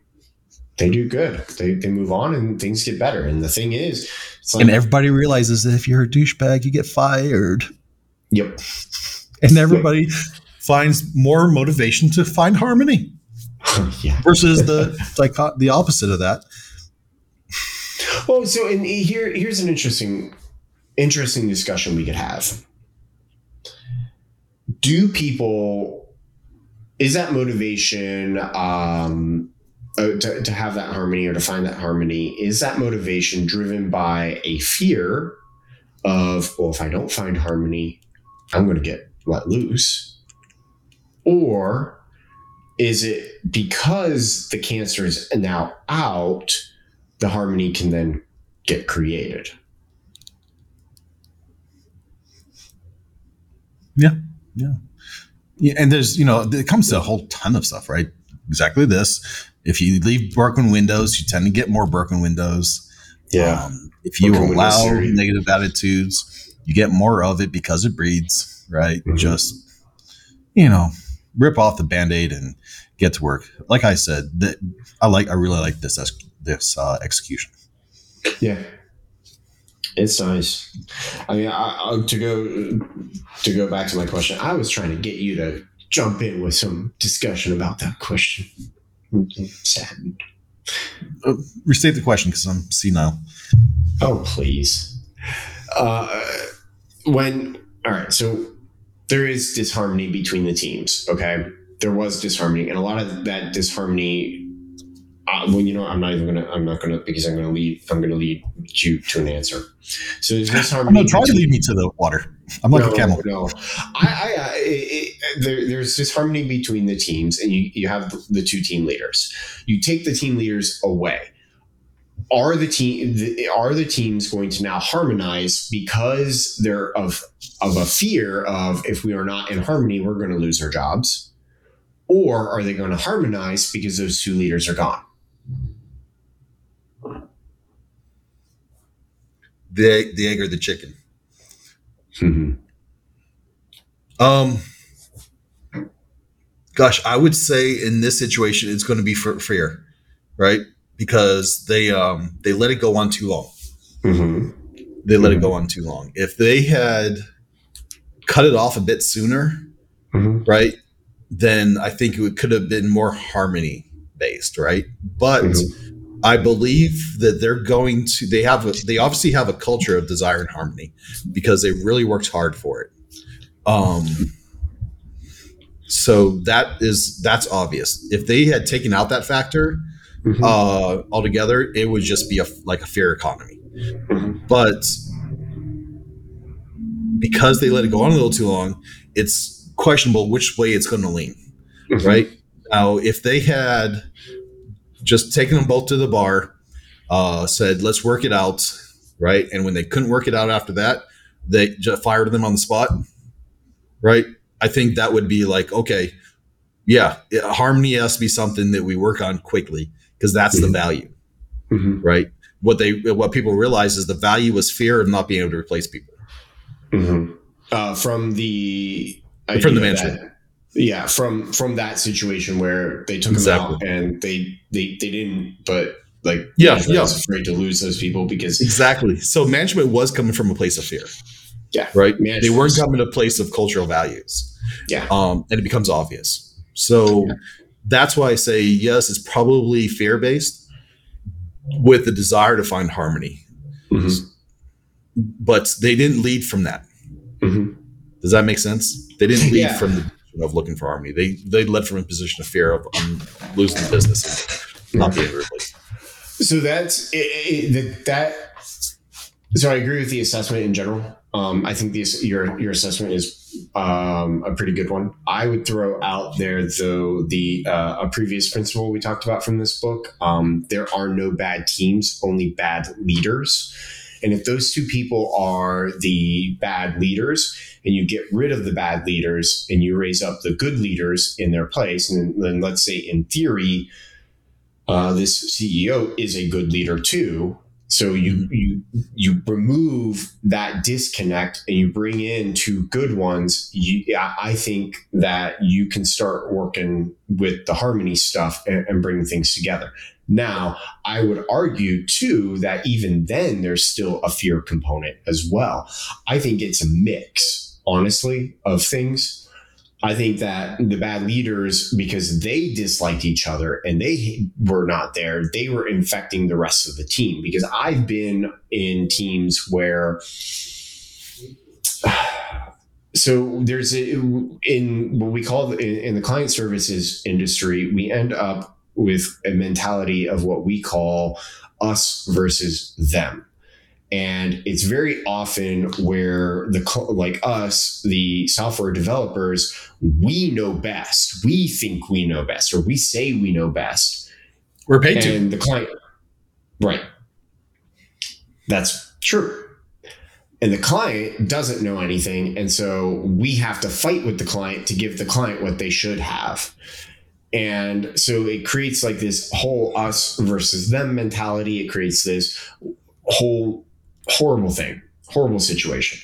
they do good. They they move on and things get better. And the thing is, it's like And everybody realizes that if you're a douchebag, you get fired. yep. And everybody finds more motivation to find harmony yeah. versus the dichot- the opposite of that. Oh, so and here here's an interesting interesting discussion we could have. Do people is that motivation um uh, to, to have that harmony or to find that harmony is that motivation driven by a fear of well if i don't find harmony i'm going to get let loose or is it because the cancer is now out the harmony can then get created Yeah, Yeah. and there's you know it comes to a whole ton of stuff, right? Exactly this. If you leave broken windows, you tend to get more broken windows. Um, if you Broken allow negative attitudes, you get more of it because it breeds, right? Mhm. Just you know, rip off the band-aid and get to work. Like I said, that I like I really like this this uh, execution. Yeah, it's nice. I mean, I, I, to go to go back to my question, I was trying to get you to jump in with some discussion about that question. Saddened. Uh, restate the question because I'm senile. Oh, please. Uh, when all right, so there is disharmony between the teams. Okay, there was disharmony, and a lot of that disharmony. Uh, well, you know, I'm not even gonna. I'm not gonna because I'm gonna lead. I'm gonna lead you to an answer. So there's disharmony. No, try to lead me to the water. I'm like no, a camel. No, I, I, I it, there, there's disharmony between the teams, and you you have the two team leaders. You take the team leaders away. Are the team the, are the teams going to now harmonize because they're of of a fear of if we are not in harmony, we're going to lose our jobs, or are they going to harmonize because those two leaders are gone? The egg, the egg or the chicken. Mm-hmm. Um, gosh, I would say in this situation, it's going to be for fear, right? Because they um they let it go on too long. Mm-hmm. They let it go on too long. If they had cut it off a bit sooner, Mm-hmm. right, then I think it could have been more harmony based, right? But Mhm. I believe that they're going to they have a, they obviously have a culture of desire and harmony because they really worked hard for it. Um so that is that's obvious. If they had taken out that factor Mhm. uh altogether, it would just be a like a fair economy. Mhm. But because they let it go on a little too long, it's questionable which way it's going to lean Mhm. right? Now, if they had just taking them both to the bar, uh, said, let's work it out, right? And when they couldn't work it out after that, they just fired them on the spot, right? I think that would be like, okay, yeah, it- harmony has to be something that we work on quickly because that's the Mhm. value, Mhm. right? What they what people realize is the value was fear of not being able to replace people. Mhm. Uh, from the From the idea mansion. that- yeah, from from that situation where they took Exactly. them out and they they they didn't, but like Yeah, yeah. was afraid to lose those people because Exactly. So management was coming from a place of fear. Yeah. Right. They weren't coming to a place of cultural values. yeah, um, and it becomes obvious. So that's why I say yes, it's probably fear based with the desire to find harmony, Mhm. but they didn't lead from that. Mhm. Does that make sense? They didn't lead Yeah. from the of looking for harmony. They they led from a position of fear of um, losing the business and not being replaced. So that's it, it, that, that. So I agree with the assessment in general. Um, I think this your your assessment is um, a pretty good one. I would throw out there though the uh, a previous principle we talked about from this book. Um, there are no bad teams, only bad leaders. And if those two people are the bad leaders, and you get rid of the bad leaders and you raise up the good leaders in their place, and then let's say in theory, uh, this CEO is a good leader too. So you you you remove that disconnect and you bring in two good ones. You, I I think that you can start working with the harmony stuff and, and bring things together. Now, I would argue too that even then there's still a fear component as well. I think it's a mix, honestly, of things. I think that the bad leaders, because they disliked each other and they were not there, they were infecting the rest of the team. Because I've been in teams where, so there's a, in what we call in, in the client services industry, we end up with a mentality of what we call us versus them and it's very often where the like us the software developers we know best. We think we know best or we say we know best. We're paid to. and the client right. That's true. And the client doesn't know anything and so we have to fight with the client to give the client what they should have. And so it creates like this whole us versus them mentality. It creates this whole horrible thing horrible situation.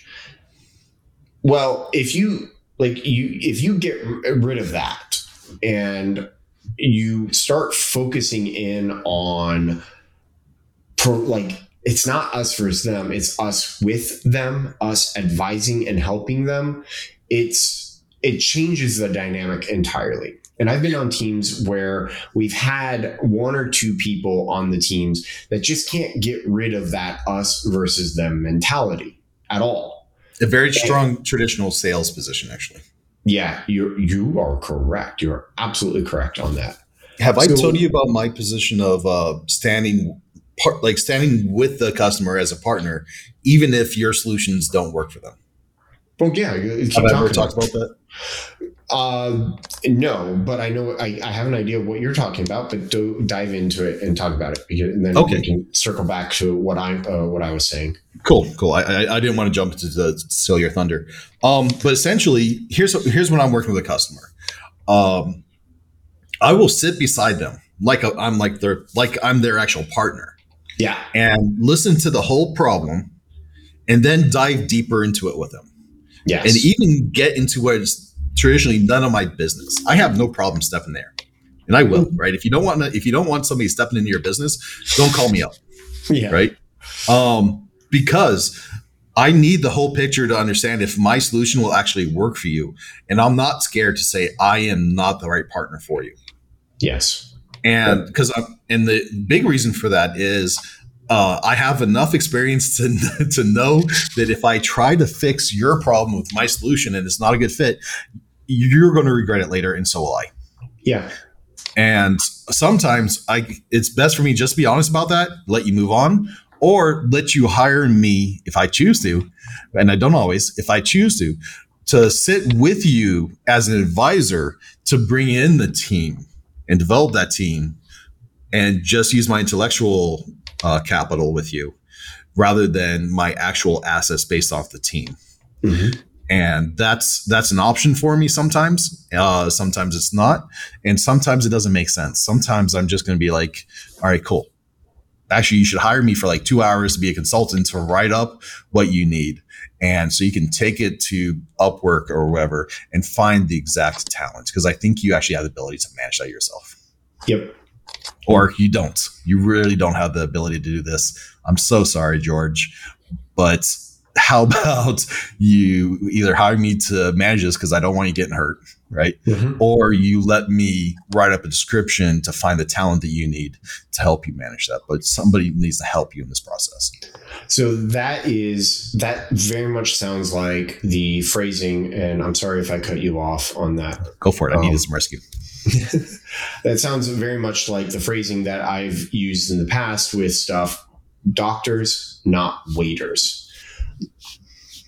Well if you like you if you get rid of that and you start focusing in on pro, like it's not us versus them it's us with them us advising and helping them it's it changes the dynamic entirely and I've been on teams where we've had one or two people on the teams that just can't get rid of that us versus them mentality at all. A very strong traditional sales position, actually. Yeah, you you are correct. You are absolutely correct on that. Have I told you about my position of uh, standing part, like standing with the customer as a partner, even if your solutions don't work for them? Well, yeah, you- you keep Have I ever talked about that? Uh, no, but I know I, I have an idea of what you're talking about. But do dive into it and talk about it, because, and then Okay. we can circle back to what I uh, what I was saying. Cool, cool. I, I, I didn't want to jump into the steal your thunder. Um, but essentially, here's here's when I'm working with a customer. Um, I will sit beside them like i I'm like their like I'm their actual partner Yeah, and listen to the whole problem, and then dive deeper into it with them. yes, and even get into what is traditionally none of my business. I have no problem stepping there, and I will. Right? If you don't want to, if you don't want somebody stepping into your business, don't call me up. yeah, Right? Um, because I need the whole picture to understand if my solution will actually work for you, and I'm not scared to say I am not the right partner for you. yes, And because I'm, and the big reason for that is uh, I have enough experience to, to know that if I try to fix your problem with my solution and it's not a good fit, you're going to regret it later, and so will I. yeah, And sometimes I, it's best for me just to be honest about that, let you move on, or let you hire me if I choose to, and I don't always, if I choose to, to sit with you as an advisor to bring in the team and develop that team, and just use my intellectual uh, capital with you rather than my actual assets based off the team. Mhm. and that's that's an option for me sometimes. Uh sometimes it's not. And sometimes it doesn't make sense. Sometimes i'm just going to be like all right cool. Actually you should hire me for like two hours to be a consultant to write up what you need. And so you can take it to upwork or wherever and find the exact talent. Because i think you actually have the ability to manage that yourself. Yep, or you don't. You really don't have the ability to do this. I'm so sorry, George, but how about you either hire me to manage this because I don't want you getting hurt, right? Mhm. Or you let me write up a description to find the talent that you need to help you manage that. But somebody needs to help you in this process. So that is that very much sounds like the phrasing, and I'm sorry if I cut you off on that. Go for it. I Um, needed some rescue. that sounds very much like the phrasing that I've used in the past with stuff doctors, not waiters.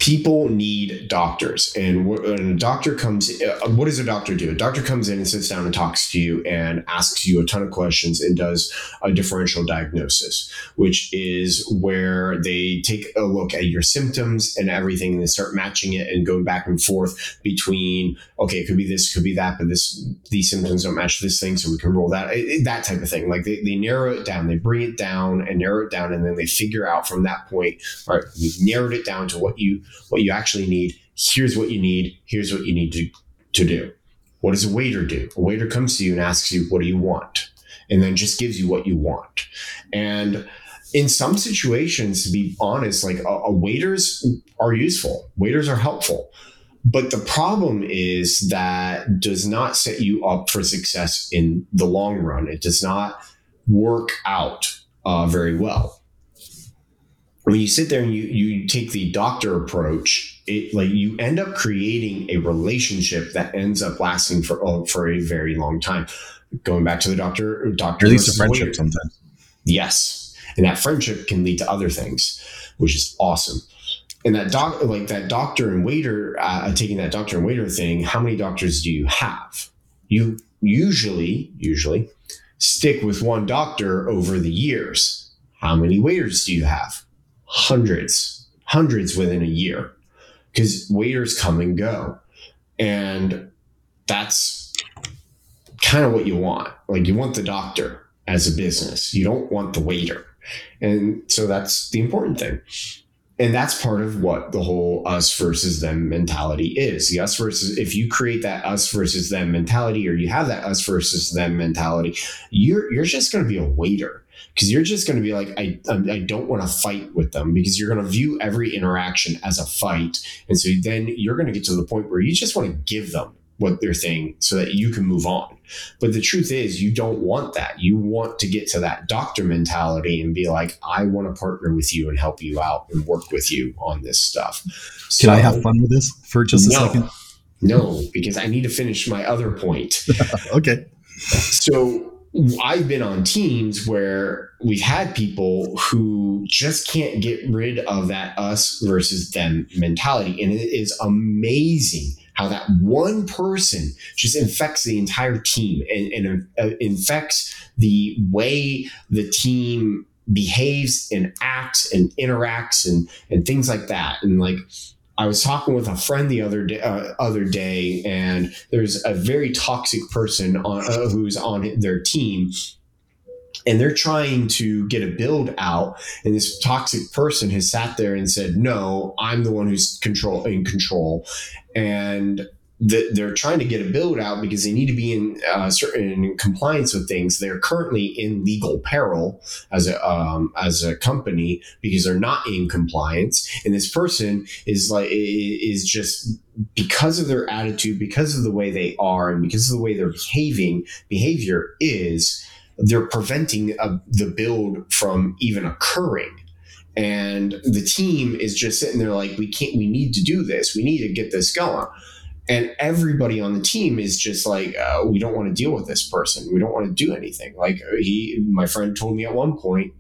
People need doctors, and when a doctor comes, uh, what does a doctor do? A doctor comes in and sits down and talks to you and asks you a ton of questions and does a differential diagnosis, which is where they take a look at your symptoms and everything and they start matching it and going back and forth between okay, it could be this, could be that, but this these symptoms don't match this thing, so we can roll that it- that type of thing. Like they, they narrow it down, they bring it down and narrow it down, and then they figure out from that point, all right, we've narrowed it down to what you what you actually need. Here's what you need. Here's what you need to, to do. What does a waiter do? A waiter comes to you and asks you, what do you want? And then just gives you what you want. And in some situations, to be honest, like a, a waiters are useful. Waiters are helpful. But the problem is that does not set you up for success in the long run. It does not work out uh, very well. When you sit there and you you take the doctor approach, it like you end up creating a relationship that ends up lasting for oh, for a very long time. Going back to the doctor, doctor Or at least a friendship waiter. sometimes. Yes. And that friendship can lead to other things, which is awesome. And that doc, like that doctor and waiter, uh, taking that doctor and waiter thing, how many doctors do you have? You usually, usually stick with one doctor over the years. How many waiters do you have? Hundreds, hundreds within a year because waiters come and go. And that's kind of what you want. Like you want the doctor as a business. You don't want the waiter. And so that's the important thing. And that's part of what the whole us versus them mentality is. The us versus, if you create that us versus them mentality, or you have that us versus them mentality, you're you're just going to be a waiter because you're just going to be like, I I don't want to fight with them because you're going to view every interaction as a fight, and so then you're going to get to the point where you just want to give them what they're saying so that you can move on. But the truth is, you don't want that. You want to get to that doctor mentality and be like, I want to partner with you and help you out and work with you on this stuff. Can I have fun with this for just a No. second? No, because I need to finish my other point. okay. So I've been on teams where we've had people who just can't get rid of that us versus them mentality. And it is amazing how that one person just infects the entire team and, and uh, infects the way the team behaves and acts and interacts and, and things like that. And like, I was talking with a friend the other day, uh, other day, and there's a very toxic person on uh, who's on their team, and they're trying to get a build out. And this toxic person has sat there and said, "No, I'm the one who's control in control," and the, they're trying to get a build out because they need to be in uh, certain compliance with things. They're currently in legal peril as a um, as a company because they're not in compliance. And this person is like is just because of their attitude, because of the way they are, and because of the way their behaving behavior is, they're preventing a, the build from even occurring and the team is just sitting there like we can't we need to do this we need to get this going and everybody on the team is just like uh, we don't want to deal with this person. We don't want to do anything. Like he my friend told me at one point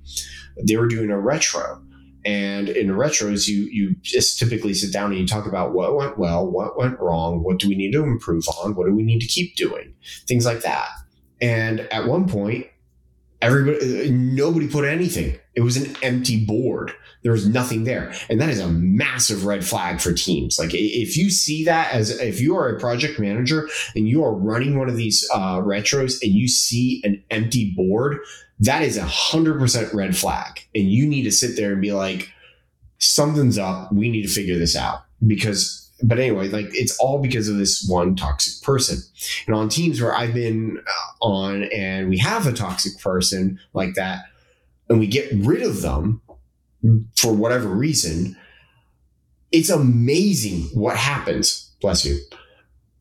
they were doing a retro. And in retros you you just typically sit down and you talk about what went well what went wrong what do we need to improve on what do we need to keep doing? Things like that. And at one point everybody nobody put anything it was an empty board there was nothing there. And that is a massive red flag for teams. Like if you see that as if you are a project manager and you are running one of these uh, retros and you see an empty board, that is a hundred percent red flag. And you need to sit there and be like, something's up. We need to figure this out because but anyway, like it's all because of this one toxic person. And on teams where I've been uh, on and we have a toxic person like that, and we get rid of them, for whatever reason, it's amazing what happens. Bless you.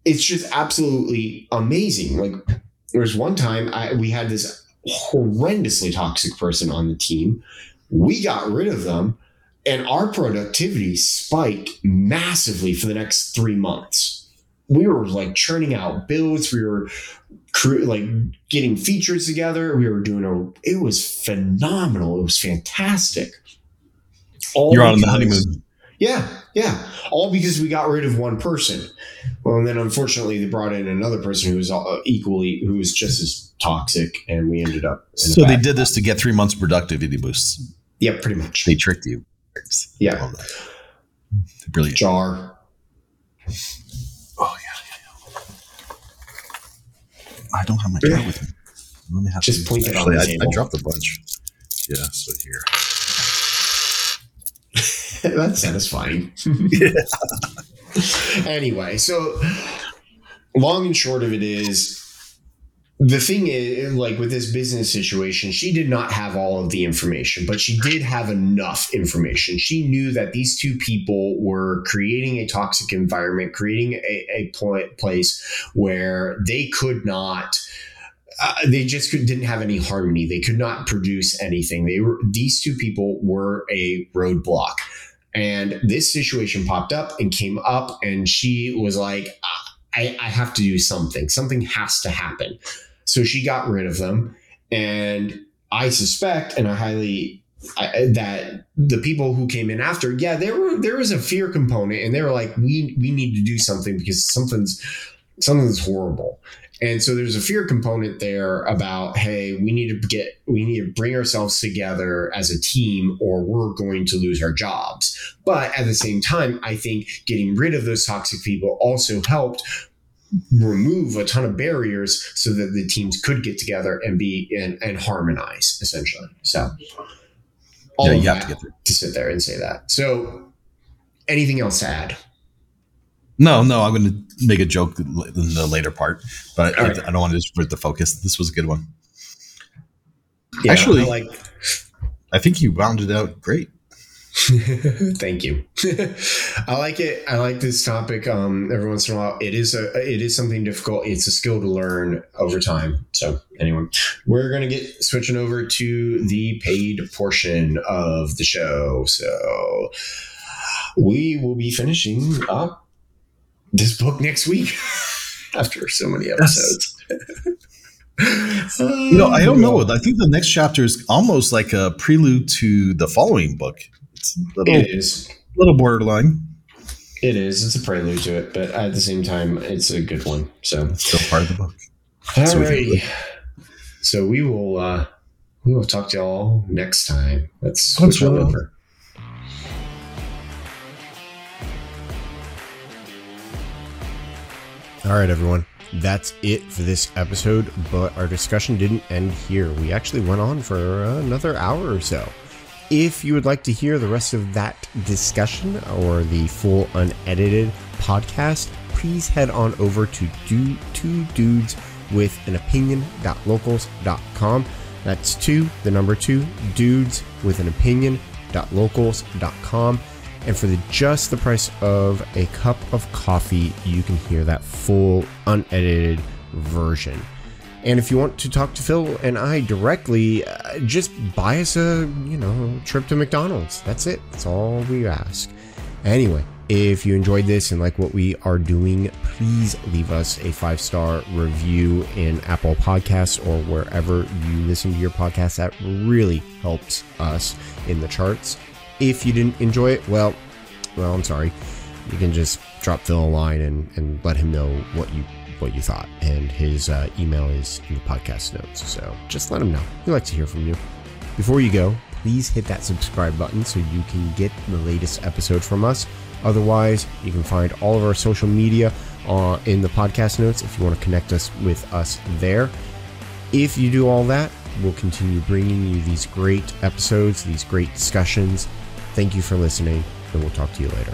It's just absolutely amazing. Like there was one time I, we had this horrendously toxic person on the team. We got rid of them and our productivity spiked massively for the next three months. We were like churning out builds. We were like getting features together. We were doing a, it was phenomenal. It was fantastic. All You're on the honeymoon. Yeah, yeah. All because we got rid of one person. Well, and then unfortunately they brought in another person who was uh, equally who was just as toxic, and we ended up. So they did this to get three months productivity boosts. Yeah, pretty much. They tricked you. Yeah. Brilliant. Jar. Oh yeah, yeah, yeah. I don't have my jar with me. Let me have just point it Actually, I, I dropped a bunch. Yeah, so here. That's satisfying. anyway, so long and short of it is the thing is like with this business situation she did not have all of the information but she did have enough information. She knew that these two people were creating a toxic environment creating a, a pl- place where they could not uh, they just could, didn't have any harmony. They could not produce anything. They were these two people were a roadblock. And this situation popped up and came up, and she was like, I, I have to do something. Something has to happen. So she got rid of them. And I suspect, and I highly I, that the people who came in after, yeah, there were there was a fear component, and they were like, we we need to do something because something's something's horrible. And so there's a fear component there about, hey, we need to get, we need to bring ourselves together as a team or we're going to lose our jobs. But at the same time, I think getting rid of those toxic people also helped remove a ton of barriers so that the teams could get together and be and, and harmonize essentially. So all yeah, you have to get there. to sit there and say that. So anything else to add? No, no, I'm going to make a joke in the later part, but I, right. I, don't want to disrupt the focus. This was a good one. Yeah, Actually, I like. I think you rounded out great. Thank you. I like it. I like this topic. Um, every once in a while, it is a it is something difficult. It's a skill to learn over time. So anyway, we're gonna get switching over to the paid portion of the show. So we will be finishing up this book next week after so many episodes. You know, I don't know. I think the next chapter is almost like a prelude to the following book. It's a little, It is. little borderline. It is. It's a prelude to it, but at the same time, it's a good one. So, it's Still part of the book. So we. So we will. uh We will talk to y'all next time. Let's switch over. All right, everyone. That's it for this episode, but our discussion didn't end here. We actually went on for another hour or so. If you would like to hear the rest of that discussion or the full unedited podcast, please head on over to do two dudes with an opinion.locals.com. That's two, the number two, dudes with an opinion.locals.com. And for the just the price of a cup of coffee, you can hear that full unedited version. And if you want to talk to Phil and I directly, uh, just buy us a, you know, trip to McDonald's. That's it. That's all we ask. Anyway, if you enjoyed this and like what we are doing, please leave us a five star review in Apple Podcasts or wherever you listen to your podcast. That really helps us in the charts. If you didn't enjoy it, well, well, I'm sorry. You can just drop Phil a line and, and let him know what you what you thought. And his uh, email is in the podcast notes. So just let him know. We like to hear from you. Before you go, please hit that subscribe button so you can get the latest episode from us. Otherwise, you can find all of our social media uh, in the podcast notes if you want to connect us with us there. If you do all that, we'll continue bringing you these great episodes, these great discussions. Thank you for listening, and we'll talk to you later.